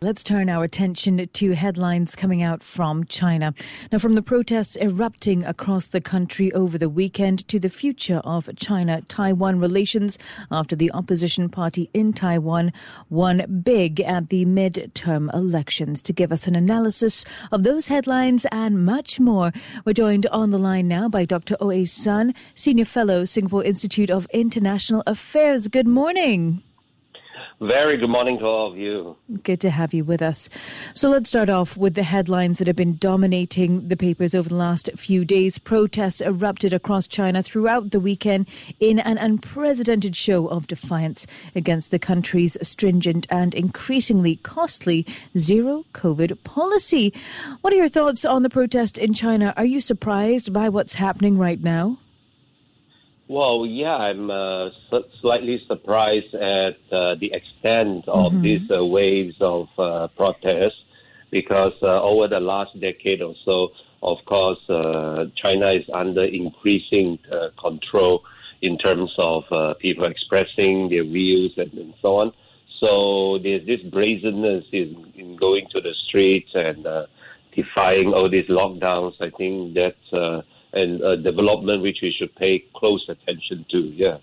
Let's turn our attention to headlines coming out from China. Now, from the protests erupting across the country over the weekend to the future of China Taiwan relations after the opposition party in Taiwan won big at the midterm elections. To give us an analysis of those headlines and much more, we're joined on the line now by Dr. O.A. Sun, Senior Fellow, Singapore Institute of International Affairs. Good morning. Very good morning to all of you. Good to have you with us. So let's start off with the headlines that have been dominating the papers over the last few days. Protests erupted across China throughout the weekend in an unprecedented show of defiance against the country's stringent and increasingly costly zero COVID policy. What are your thoughts on the protest in China? Are you surprised by what's happening right now? Well, yeah, I'm uh, slightly surprised at uh, the extent of mm-hmm. these uh, waves of uh, protests because uh, over the last decade or so, of course, uh, China is under increasing control in terms of people expressing their views and, and, so on. So there's this brazenness in, in going to the streets and defying all these lockdowns. I think that's and uh, development which we should pay close attention to. Yeah.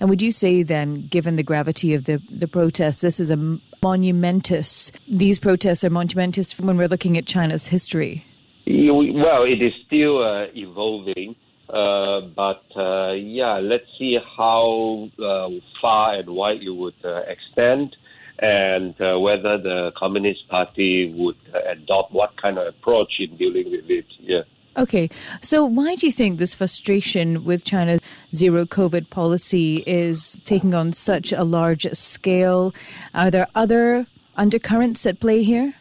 And would you say then, given the gravity of the the protests, this is a monumentous? These protests are monumentous when we're looking at China's history. Well, it is still uh, evolving. Uh, but uh, yeah, let's see how uh, far and wide it would uh, extend, and uh, whether the Communist Party would adopt what kind of approach in dealing with it. Yeah. Okay, so why do you think this frustration with China's zero COVID policy is taking on such a large scale? Are there other undercurrents at play here?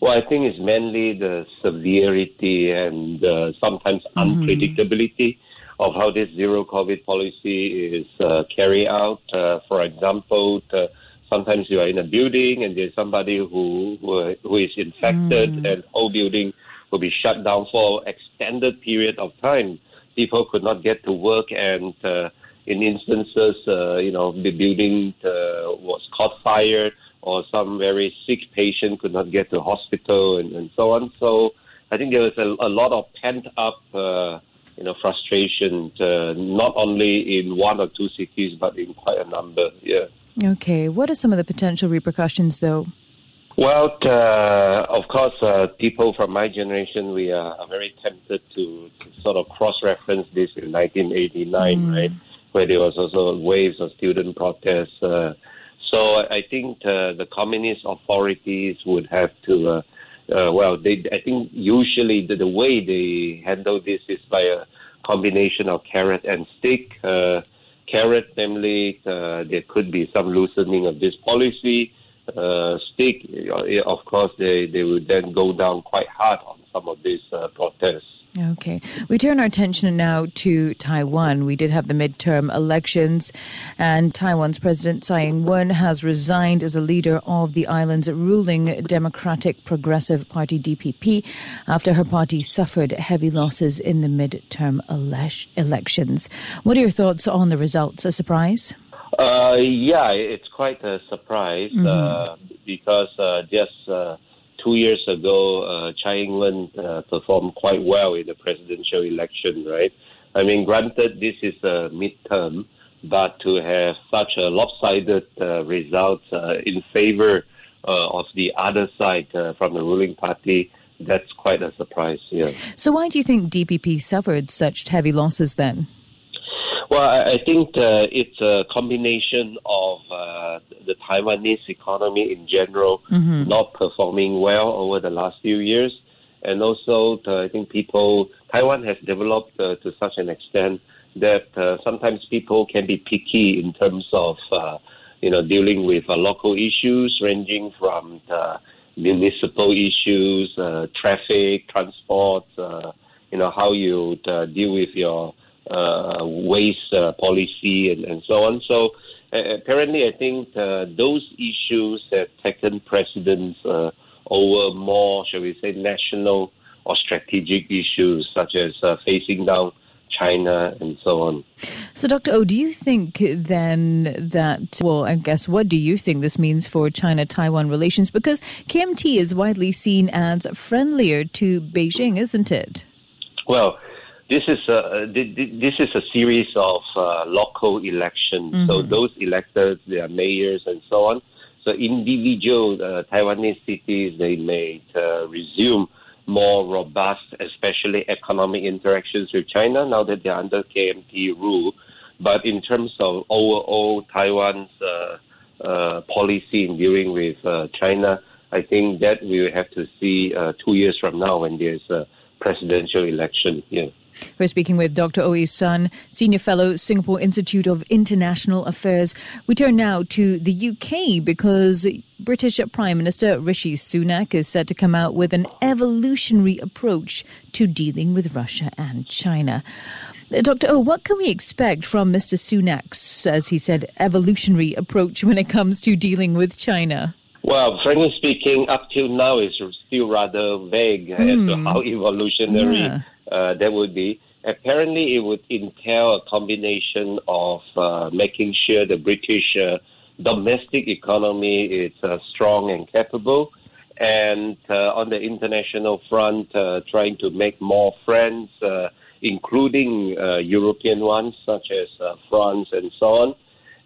Well, I think it's mainly the severity and uh, sometimes mm-hmm. unpredictability of how this zero COVID policy is uh, carried out. Uh, for example, sometimes you are in a building and there's somebody who who, who is infected, mm. and whole building will be shut down for extended period of time. People could not get to work, and uh, in instances, uh, you know, the building uh, was caught fire, or some very sick patient could not get to hospital, and, and so on. So I think there was a, a lot of pent up, uh, you know, frustration, uh, not only in one or two cities, but in quite a number. Yeah. Okay. What are some of the potential repercussions, though? Well, uh, of course, uh, people from my generation, we are, very tempted to, to sort of cross-reference this in 1989, mm. right, where there was also waves of student protests. Uh, so I think uh, the communist authorities would have to, uh, uh, well, they, I think usually the, the, way they handle this is by a combination of carrot and stick. carrot, namely, there could be some loosening of this policy uh, stick, of course, they, they would then go down quite hard on some of these uh, protests. Okay. We turn our attention now to Taiwan. We did have the midterm elections, and Taiwan's President Tsai Ing wen has resigned as a leader of the island's ruling Democratic Progressive Party DPP after her party suffered heavy losses in the midterm ele- elections. What are your thoughts on the results? A surprise? Uh, yeah, it's quite a surprise mm-hmm. uh, because uh, just uh, two years ago, uh, Tsai Ing-wen uh, performed quite well in the presidential election, right? I mean, granted, this is a midterm, but to have such a lopsided uh, result uh, in favor uh, of the other side uh, from the ruling party, that's quite a surprise. Yeah. So, why do you think DPP suffered such heavy losses then? Well, I think uh, it's a combination of uh, the Taiwanese economy in general mm-hmm. not performing well over the last few years, and also uh, I think people Taiwan has developed uh, to such an extent that uh, sometimes people can be picky in terms of uh, you know dealing with local issues ranging from municipal issues, traffic, transport, you know how you deal with your uh, waste uh, policy and, and, so on. So uh, apparently, I think uh, those issues have taken precedence uh, over more, shall we say, national or strategic issues such as uh, facing down China, and so on. So, Dr. O, do you think then that, well, I guess, what do you think this means for China Taiwan relations? Because KMT is widely seen as friendlier to Beijing, isn't it? Well, this is a this is a series of uh, local elections. Mm-hmm. So those electors, their mayors and so on. So individual uh, Taiwanese cities they may uh, resume more robust, especially economic interactions with China now that they're under KMT rule. But in terms of overall Taiwan's uh, uh, policy in dealing with uh, China, I think that we will have to see two years from now when there's a presidential election here. We're speaking with Dr. Ooi Sun, Senior Fellow, Singapore Institute of International Affairs. We turn now to the UK because British Prime Minister Rishi Sunak is set to come out with an evolutionary approach to dealing with Russia and China. Uh, Dr. O, what can we expect from Mr. Sunak's, as he said, evolutionary approach when it comes to dealing with China? Well, frankly speaking, up till now it's still rather vague mm. as to hmm. how evolutionary yeah. uh, that would be. Apparently, it would entail a combination of uh, making sure the British uh, domestic economy is uh, strong and capable, and uh, on the international front, uh, trying to make more friends, including European ones such as France and so on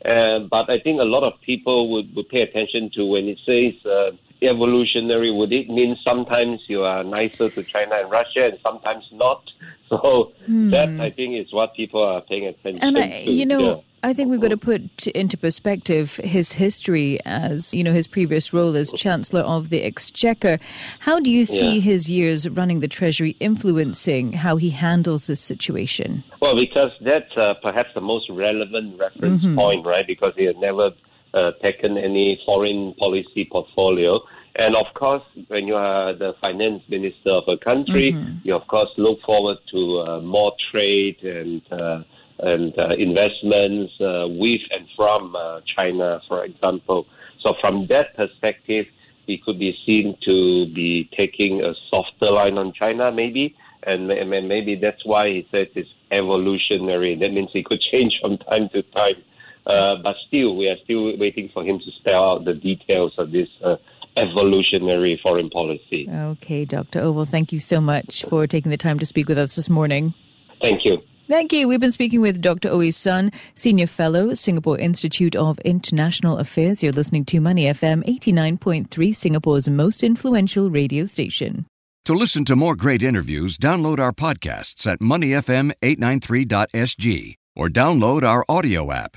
uh, but I think a lot of people would, would pay attention to when it says uh, evolutionary. Would it mean sometimes you are nicer to China and Russia and sometimes not? So hmm. that I think is what people are paying attention and I, to. You know, yeah. I think we've got to put into perspective his history as, you know, his previous role as Chancellor of the Exchequer. How do you see yeah. his years running the Treasury influencing how he handles this situation? Well, because that's uh, perhaps the most relevant reference mm-hmm. point, right? Because he had never uh, taken any foreign policy portfolio. And of course, when you are the finance minister of a country, mm-hmm. you of course look forward to uh, more trade and uh, and uh, investments uh, with and from uh, China, for example. So from that perspective, he could be seen to be taking a softer line on China, maybe, and maybe that's why he says it's evolutionary. That means he could change from time to time. Uh, but still, we are still waiting for him to spell out the details of this uh, evolutionary foreign policy. Okay, Dr. Oval, thank you so much for taking the time to speak with us this morning. Thank you. Thank you. We've been speaking with Dr. Ooi Sun, Senior Fellow, Singapore Institute of International Affairs. You're listening to Money FM 89.3, Singapore's most influential radio station. To listen to more great interviews, download our podcasts at moneyfm893.sg or download our audio app.